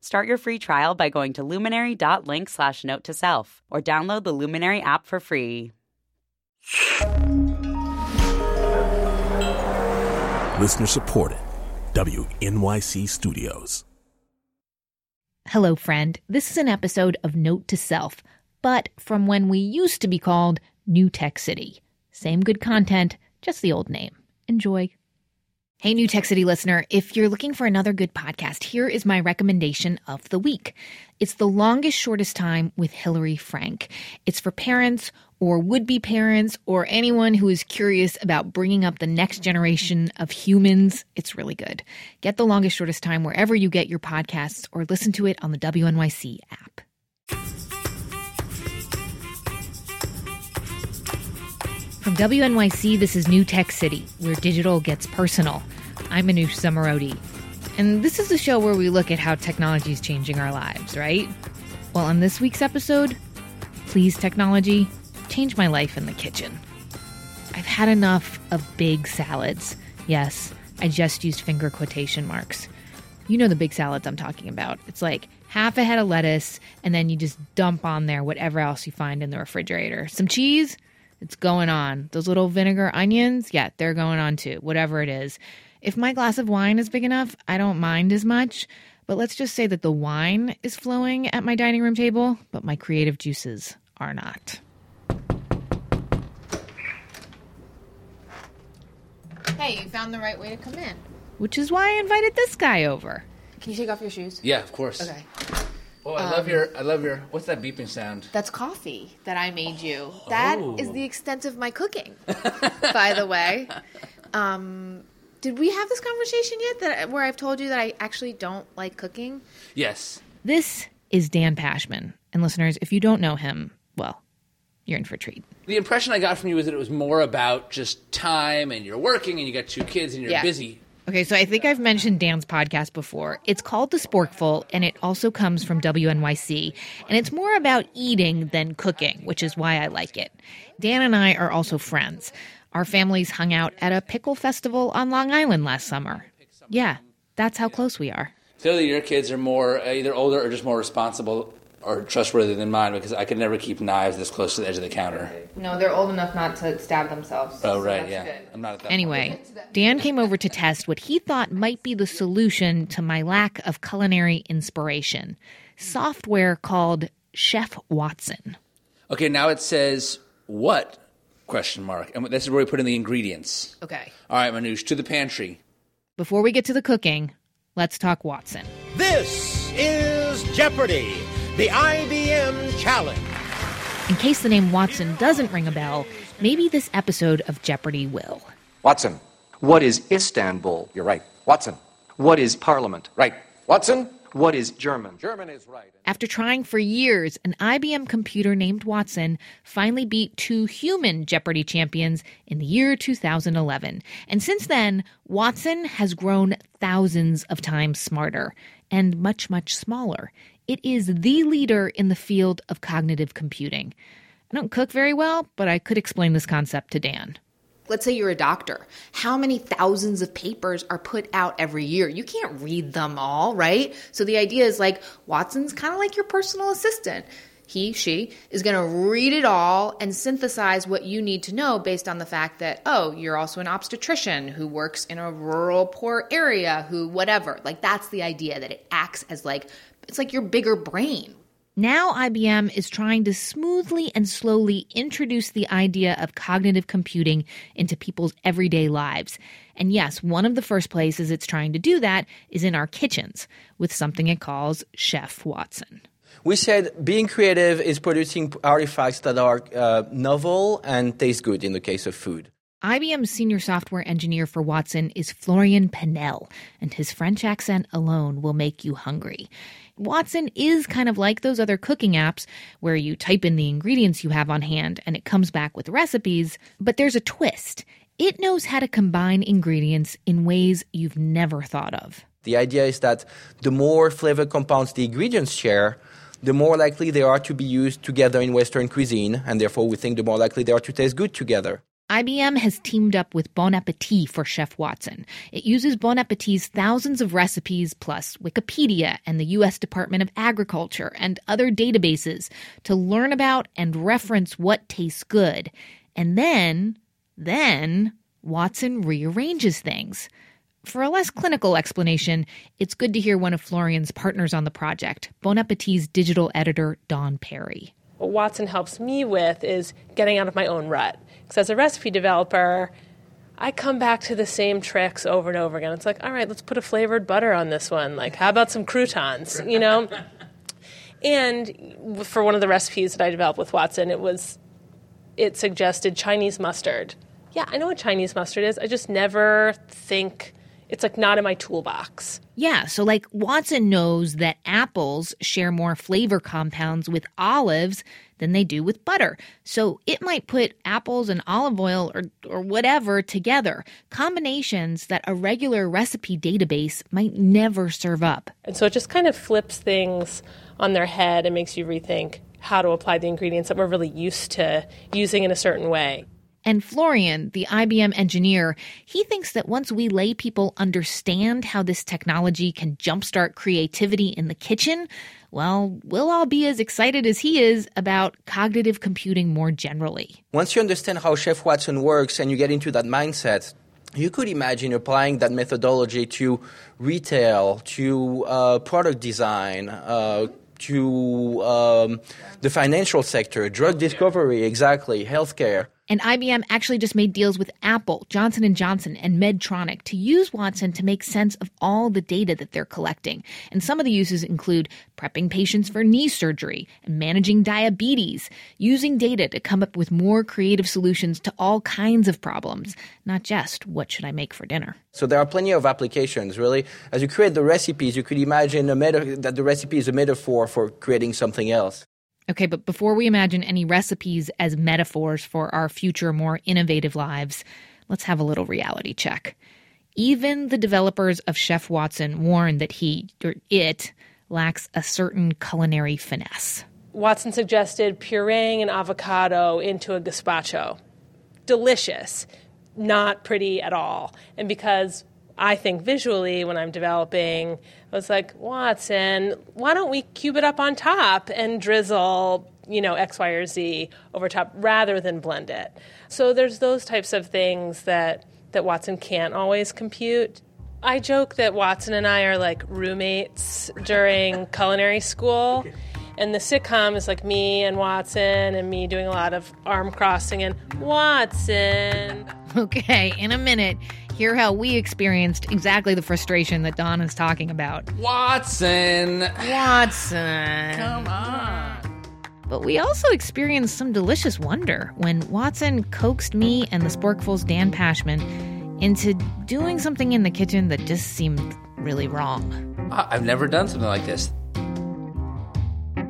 Start your free trial by going to luminary.link slash note to self or download the Luminary app for free. Listener supported. WNYC Studios. Hello, friend. This is an episode of Note to Self, but from when we used to be called New Tech City. Same good content, just the old name. Enjoy. Hey, New Tech City listener, if you're looking for another good podcast, here is my recommendation of the week. It's The Longest Shortest Time with Hillary Frank. It's for parents or would be parents or anyone who is curious about bringing up the next generation of humans. It's really good. Get The Longest Shortest Time wherever you get your podcasts or listen to it on the WNYC app. From WNYC, this is New Tech City, where digital gets personal. I'm Manoush Zomorodi. And this is a show where we look at how technology is changing our lives, right? Well, on this week's episode, please, technology, change my life in the kitchen. I've had enough of big salads. Yes, I just used finger quotation marks. You know the big salads I'm talking about. It's like half a head of lettuce, and then you just dump on there whatever else you find in the refrigerator. Some cheese, it's going on. Those little vinegar onions, yeah, they're going on too, whatever it is. If my glass of wine is big enough, I don't mind as much. But let's just say that the wine is flowing at my dining room table, but my creative juices are not. Hey, you found the right way to come in. Which is why I invited this guy over. Can you take off your shoes? Yeah, of course. Okay. Oh, I love your. I love your. What's that beeping sound? That's coffee that I made you. That is Oh. the extent of my cooking, by the way. Um, did we have this conversation yet? That where I've told you that I actually don't like cooking? Yes. This is Dan Pashman. And listeners, if you don't know him, well, you're in for a treat. The impression I got from you was that it was more about just time, and you're working, and you got two kids, and you're Yeah. busy. Okay, so I think I've mentioned Dan's podcast before. It's called The Sporkful, and it also comes from WNYC. And it's more about eating than cooking, which is why I like it. Dan and I are also friends. Our families hung out at a pickle festival on Long Island last summer. Yeah, that's how close we are. Clearly, your kids are more uh, either older or just more responsible or trustworthy than mine because I could never keep knives this close to the edge of the counter. No, they're old enough not to stab themselves. Oh, right, yeah. I'm not at that. Anyway, Dan came over to test what he thought might be the solution to my lack of culinary inspiration software called Chef Watson. Okay, now it says what? Question mark. And this is where we put in the ingredients. Okay. All right, Manoush, to the pantry. Before we get to the cooking, let's talk Watson. This is Jeopardy, the IBM challenge. In case the name Watson doesn't ring a bell, maybe this episode of Jeopardy will. Watson, what is Istanbul? You're right. Watson, what is Parliament? Right. Watson, what is German? German is right. After trying for years, an IBM computer named Watson finally beat two human Jeopardy champions in the year 2011. And since then, Watson has grown thousands of times smarter and much, much smaller. It is the leader in the field of cognitive computing. I don't cook very well, but I could explain this concept to Dan. Let's say you're a doctor. How many thousands of papers are put out every year? You can't read them all, right? So the idea is like Watson's kind of like your personal assistant. He, she is going to read it all and synthesize what you need to know based on the fact that, oh, you're also an obstetrician who works in a rural, poor area, who whatever. Like that's the idea that it acts as like, it's like your bigger brain. Now, IBM is trying to smoothly and slowly introduce the idea of cognitive computing into people's everyday lives. And yes, one of the first places it's trying to do that is in our kitchens with something it calls Chef Watson. We said being creative is producing artifacts that are uh, novel and taste good in the case of food. IBM's senior software engineer for Watson is Florian Pinel, and his French accent alone will make you hungry. Watson is kind of like those other cooking apps where you type in the ingredients you have on hand and it comes back with recipes, but there's a twist. It knows how to combine ingredients in ways you've never thought of. The idea is that the more flavor compounds the ingredients share, the more likely they are to be used together in Western cuisine, and therefore we think the more likely they are to taste good together. IBM has teamed up with Bon Appetit for Chef Watson. It uses Bon Appetit's thousands of recipes, plus Wikipedia and the U.S. Department of Agriculture and other databases to learn about and reference what tastes good. And then, then, Watson rearranges things. For a less clinical explanation, it's good to hear one of Florian's partners on the project, Bon Appetit's digital editor, Dawn Perry. What Watson helps me with is getting out of my own rut. Because as a recipe developer, I come back to the same tricks over and over again. It's like, all right, let's put a flavored butter on this one. Like, how about some croutons? You know? and for one of the recipes that I developed with Watson, it was, it suggested Chinese mustard. Yeah, I know what Chinese mustard is. I just never think it's like not in my toolbox. Yeah, so like Watson knows that apples share more flavor compounds with olives than they do with butter. So it might put apples and olive oil or, or whatever together, combinations that a regular recipe database might never serve up. And so it just kind of flips things on their head and makes you rethink how to apply the ingredients that we're really used to using in a certain way. And Florian, the IBM engineer, he thinks that once we lay people understand how this technology can jumpstart creativity in the kitchen, well, we'll all be as excited as he is about cognitive computing more generally. Once you understand how Chef Watson works and you get into that mindset, you could imagine applying that methodology to retail, to uh, product design, uh, to um, the financial sector, drug discovery, exactly, healthcare. And IBM actually just made deals with Apple, Johnson & Johnson, and Medtronic to use Watson to make sense of all the data that they're collecting. And some of the uses include prepping patients for knee surgery and managing diabetes, using data to come up with more creative solutions to all kinds of problems, not just what should I make for dinner. So there are plenty of applications, really. As you create the recipes, you could imagine meta- that the recipe is a metaphor for creating something else. Okay, but before we imagine any recipes as metaphors for our future, more innovative lives, let's have a little reality check. Even the developers of Chef Watson warn that he, or it, lacks a certain culinary finesse. Watson suggested pureeing an avocado into a gazpacho. Delicious, not pretty at all. And because I think visually when I'm developing, I was like, Watson, why don't we cube it up on top and drizzle, you know, X, Y, or Z over top rather than blend it? So there's those types of things that, that Watson can't always compute. I joke that Watson and I are like roommates during culinary school. And the sitcom is like me and Watson and me doing a lot of arm crossing and Watson. Okay, in a minute, hear how we experienced exactly the frustration that Dawn is talking about. Watson. Watson. Come on. But we also experienced some delicious wonder when Watson coaxed me and the Sporkful's Dan Pashman into doing something in the kitchen that just seemed really wrong. I've never done something like this.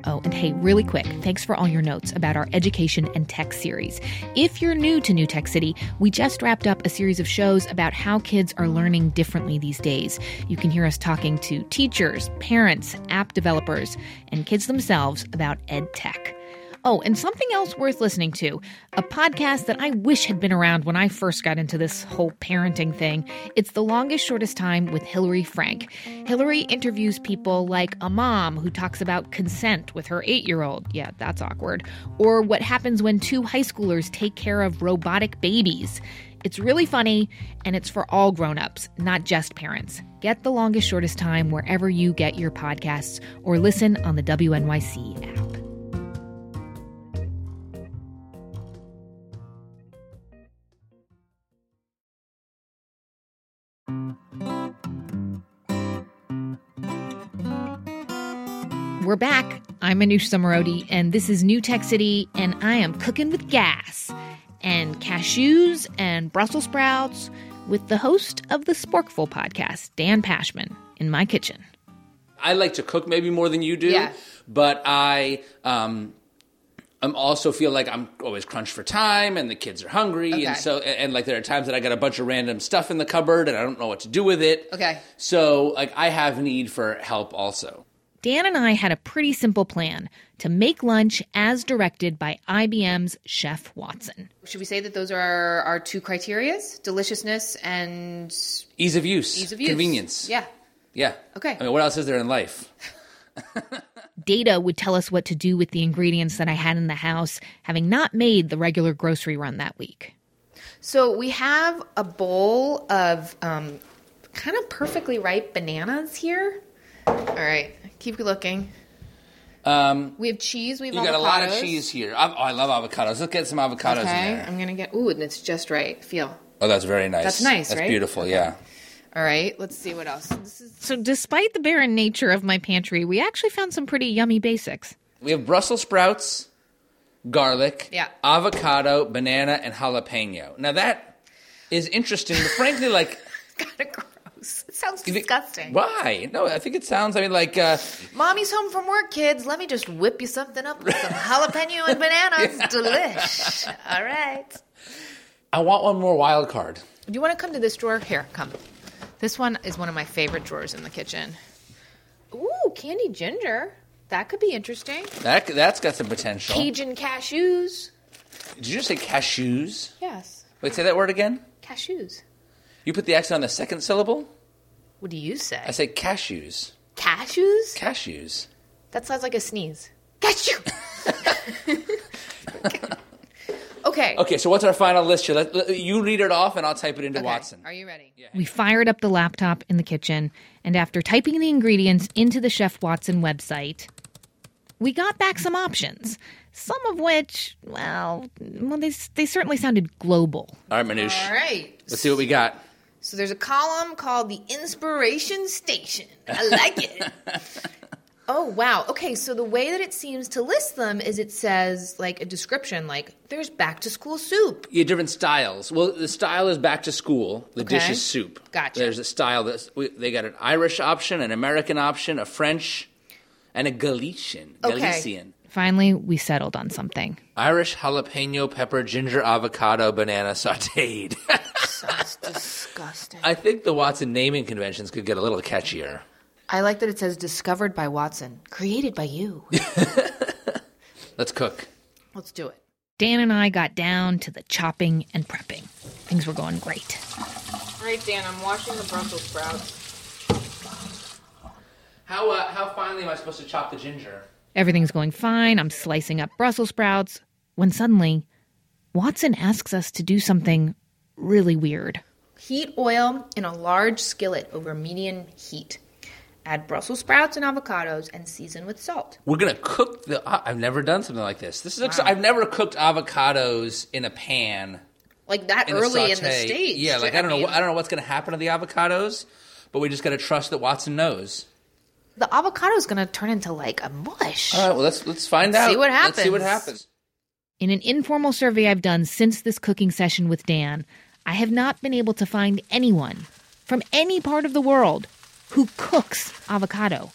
Oh, and hey, really quick, thanks for all your notes about our education and tech series. If you're new to New Tech City, we just wrapped up a series of shows about how kids are learning differently these days. You can hear us talking to teachers, parents, app developers, and kids themselves about ed tech. Oh, and something else worth listening to a podcast that I wish had been around when I first got into this whole parenting thing. It's The Longest Shortest Time with Hillary Frank. Hillary interviews people like a mom who talks about consent with her eight year old. Yeah, that's awkward. Or what happens when two high schoolers take care of robotic babies. It's really funny, and it's for all grown-ups, not just parents. Get The Longest Shortest Time wherever you get your podcasts or listen on the WNYC app. We're back. I'm Manoush Zomorodi, and this is New Tech City, and I am cooking with gas and cashews and Brussels sprouts with the host of the Sporkful podcast, Dan Pashman, in my kitchen. I like to cook maybe more than you do, Yeah. but I um, I'm also feel like I'm always crunched for time, and the kids are hungry, Okay. and so and, and, like there are times that I got a bunch of random stuff in the cupboard, and I don't know what to do with it. Okay. So like I have need for help also. Dan and I had a pretty simple plan to make lunch as directed by IBM's Chef Watson. Should we say that those are our, our two criterias? Deliciousness and Ease of use, ease of use. convenience. Yeah. yeah. Okay. I mean, what else is there in life? Data would tell us what to do with the ingredients that I had in the house, having not made the regular grocery run that week. So we have a bowl of um, kind of perfectly ripe bananas here. All right, keep looking. Um, We have cheese. We have you got a lot of cheese here. I, oh, I love avocados. Let's get some avocados Okay, in there. I'm gonna get. Ooh, and it's just right. Feel. Oh, that's very nice. That's nice, That's right? beautiful. Yeah. All right, let's see what else. This is So, despite the barren nature of my pantry, we actually found some pretty yummy basics. We have Brussels sprouts, garlic, Yeah. avocado, banana, and jalapeno. Now that is interesting, but frankly, like, sounds disgusting. Why? No, I think it sounds. I mean, like, uh, Mommy's home from work, kids. Let me just whip you something up with some jalapeno and bananas. Delish. All right. I want one more wild card. Do you want to come to this drawer? Here, come. This one is one of my favorite drawers in the kitchen. Ooh, candy ginger. That could be interesting. That that's got some potential. Cajun cashews. Did you just say cashews? Yes, Wait, say that word again. cashews. You put the accent on the second syllable. What do you say? I say cashews. cashews? Cashews. That sounds like a sneeze. Cashew. okay. Okay, so what's our final list here? Let, let- you read it off, and I'll type it into Okay. Watson. Are you ready? We fired up the laptop in the kitchen, and after typing the ingredients into the Chef Watson website, we got back some options. Some of which, well, well they, they certainly sounded global. All right, Manoush. All right. Let's see what we got. So there's a column called the Inspiration Station. I like it. oh, wow. Okay, so the way that it seems to list them is it says, like, a description, like, there's back to school soup. Yeah, different styles. Well, the style is back to school. The dish is soup. Gotcha. There's a style that they got an Irish option, an American option, a French, and a Galician. Okay. Galician. Finally, we settled on something. Irish jalapeno pepper, ginger, avocado, banana sautéed. Sounds disgusting. I think the Watson naming conventions could get a little catchier. I like that it says discovered by Watson, created by you. Let's cook. Let's do it. Dan and I got down to the chopping and prepping. Things were going great. All right, Dan, I'm washing the Brussels sprouts. How uh, how finely am I supposed to chop the ginger? Everything's going fine. I'm slicing up Brussels sprouts when suddenly Watson asks us to do something really weird. Heat oil in a large skillet over medium heat. Add Brussels sprouts and avocados and season with salt. We're gonna cook the. uh, I've never done something like this. This is. ex- I've never cooked avocados in a pan Like that in early in the saute. stage. Yeah, like I don't know. mean, what- I don't know what's gonna happen to the avocados, but we just gotta trust that Watson knows. The avocado's gonna turn into like a mush. All right. Well, let's let's find Let's out. see what Let's see what happens. happens. In an informal survey I've done since this cooking session with Dan, I have not been able to find anyone from any part of the world who cooks avocado.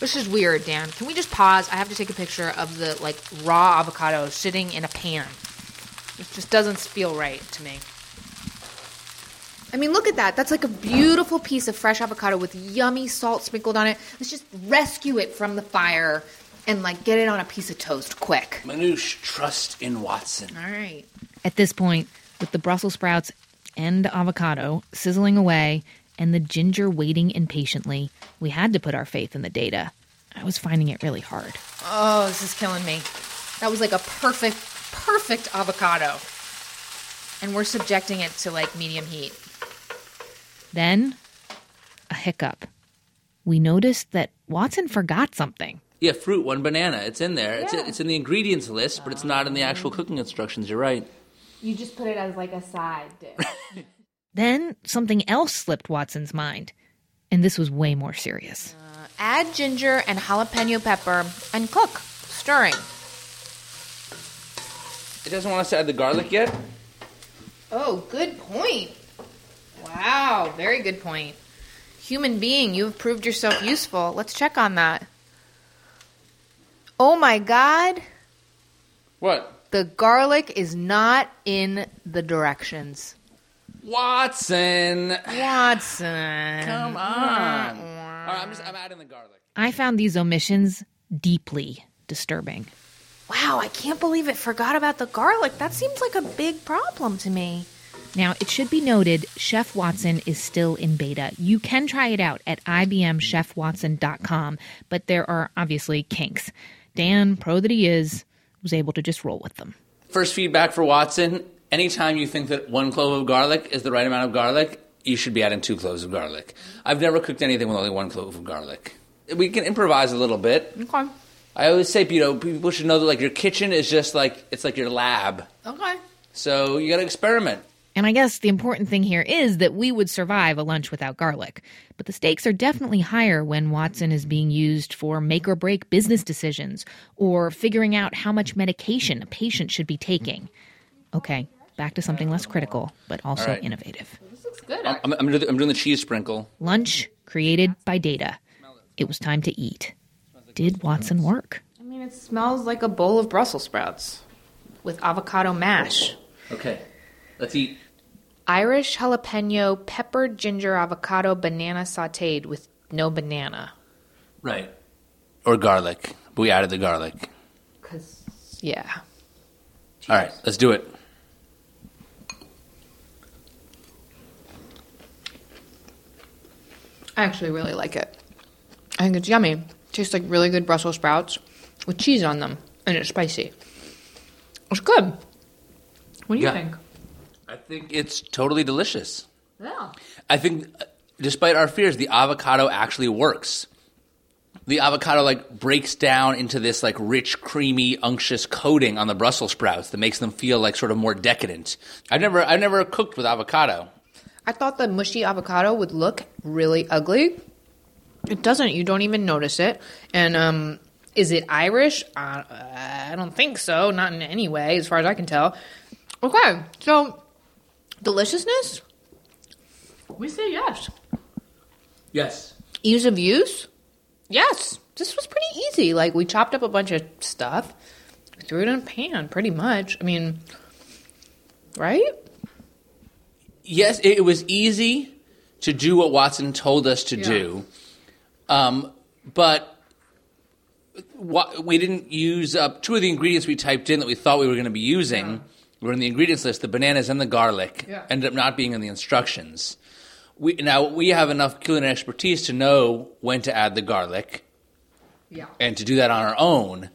This is weird, Dan. Can we just pause? I have to take a picture of the like raw avocado sitting in a pan. It just doesn't feel right to me. I mean, look at that. That's like a beautiful piece of fresh avocado with yummy salt sprinkled on it. Let's just rescue it from the fire and like get it on a piece of toast quick. Manoush, trust in Watson. All right. At this point, with the Brussels sprouts and avocado sizzling away and the ginger waiting impatiently, we had to put our faith in the data. I was finding it really hard. Oh, this is killing me. That was like a perfect, perfect avocado. And we're subjecting it to like medium heat. Then, a hiccup. We noticed that Watson forgot something. Yeah, fruit, one banana. It's in there. It's it's in the ingredients list, but it's not in the actual mm. cooking instructions. You're right. You just put it as like a side dish. Then something else slipped Watson's mind, and this was way more serious. Uh, add ginger and jalapeno pepper and cook, stirring. It doesn't want us to add the garlic yet. Oh, good point. Wow, very good point. Human being, you have proved yourself useful. Let's check on that. Oh my god, What? The garlic is not in the directions. Watson. Watson. Come on. All right, I'm just I'm adding the garlic. I found these omissions deeply disturbing. Wow, I can't believe it forgot about the garlic. That seems like a big problem to me. Now, it should be noted Chef Watson is still in beta. You can try it out at ibmchefwatson.com, but there are obviously kinks. Dan, pro that he is, was able to just roll with them. First feedback for Watson: anytime you think that one clove of garlic is the right amount of garlic, you should be adding two cloves of garlic. I've never cooked anything with only one clove of garlic. We can improvise a little bit. Okay. I always say, you know, people should know that like your kitchen is just like it's like your lab. Okay. So you got to experiment. And I guess the important thing here is that we would survive a lunch without garlic. But the stakes are definitely higher when Watson is being used for make or break business decisions or figuring out how much medication a patient should be taking. Okay, back to something less critical, but also All right. innovative. I'm, I'm, I'm, I'm doing the cheese sprinkle. Lunch created by data. It was time to eat. Did Watson work? I mean, it smells like a bowl of Brussels sprouts with avocado mash. Okay, let's eat. Irish jalapeno, peppered ginger, avocado, banana sauteed with no banana. Right. Or garlic. But we added the garlic. Cause yeah, All right, let's do it. I actually really like it. I think it's yummy. Tastes like really good Brussels sprouts with cheese on them, and it's spicy. It's good. What do you Yeah. think? I think it's totally delicious. Yeah. I think, uh, despite our fears, the avocado actually works. The avocado like breaks down into this like rich, creamy, unctuous coating on the Brussels sprouts that makes them feel like sort of more decadent. I've never, I've never cooked with avocado. I thought the mushy avocado would look really ugly. It doesn't. You don't even notice it. And um, is it Irish? Uh, I don't think so. Not in any way, as far as I can tell. Okay, so deliciousness. We say yes. Yes. Ease of use. Yes, this was pretty easy. Like we chopped up a bunch of stuff, threw it in a pan, pretty much. I mean, right? Yes, it, it was easy to do what Watson told us to do, um, but wa- we didn't use up two of the ingredients we typed in that we thought we were going to be using. Were in the ingredients list. The bananas and the garlic Yeah. ended up not being in the instructions. We, now we have enough culinary expertise to know when to add the garlic Yeah. and to do that on our own.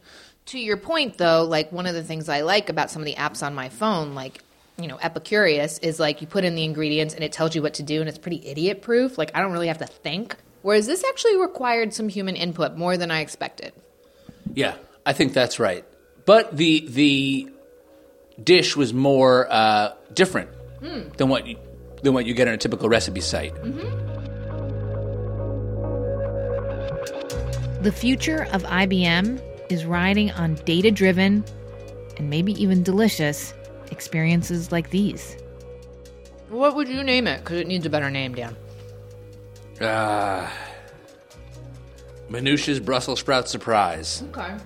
To your point, though, like one of the things I like about some of the apps on my phone, like you know, Epicurious, is like you put in the ingredients and it tells you what to do, and it's pretty idiot proof. Like I don't really have to think. Whereas this actually required some human input more than I expected. Yeah, I think that's right. But the the dish was more uh, different than what you, than what you get on a typical recipe site. The future of IBM is riding on data driven and maybe even delicious experiences like these. What would you name it? Because it needs a better name, Dan. Uh, Manoush's Brussels sprout surprise. Okay.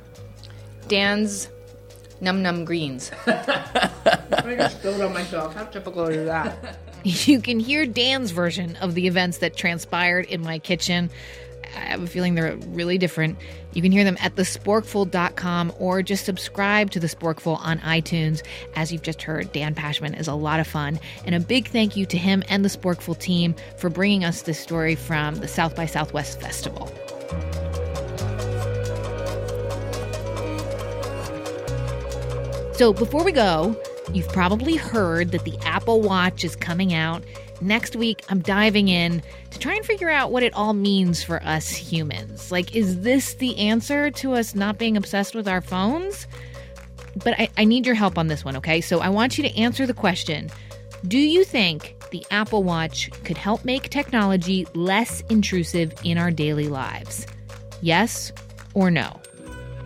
Dan's Num Num Greens. I just spilled on myself. How typical is that? You can hear Dan's version of the events that transpired in my kitchen. I have a feeling they're really different. You can hear them at thesporkful.com or just subscribe to The Sporkful on iTunes. As you've just heard, Dan Pashman is a lot of fun. And a big thank you to him and the Sporkful team for bringing us this story from the South by Southwest Festival. So before we go, you've probably heard that the Apple Watch is coming out. Next week, I'm diving in to try and figure out what it all means for us humans. Like, is this the answer to us not being obsessed with our phones? But I, I need your help on this one, okay? So I want you to answer the question Do you think the Apple Watch could help make technology less intrusive in our daily lives? Yes or no?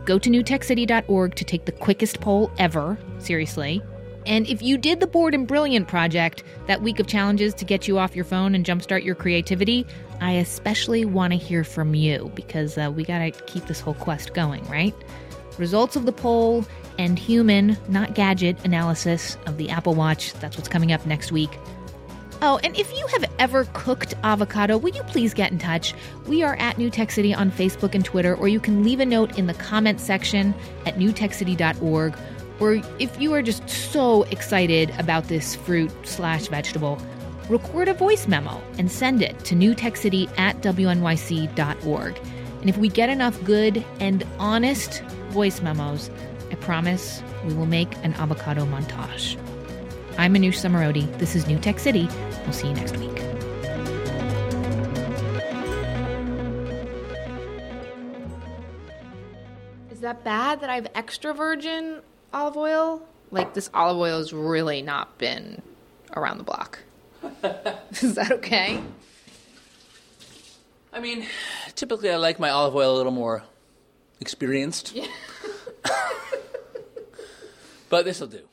Go to newtechcity.org to take the quickest poll ever, seriously. And if you did the Bored and Brilliant project, that week of challenges to get you off your phone and jumpstart your creativity, I especially want to hear from you because uh, we got to keep this whole quest going, right? Results of the poll and human, not gadget, analysis of the Apple Watch. That's what's coming up next week. Oh, and if you have ever cooked avocado, would you please get in touch? We are at New Tech City on Facebook and Twitter, or you can leave a note in the comment section at newtechcity.org. Or if you are just so excited about this fruit slash vegetable, record a voice memo and send it to newtechcity at wnyc.org. And if we get enough good and honest voice memos, I promise we will make an avocado montage. I'm Manoush Zomorodi. This is New Tech City. We'll see you next week. Is that bad that I have extra virgin olive oil? Like this olive oil has really not been around the block. Is that okay? I mean, typically I like my olive oil a little more experienced. but this will do.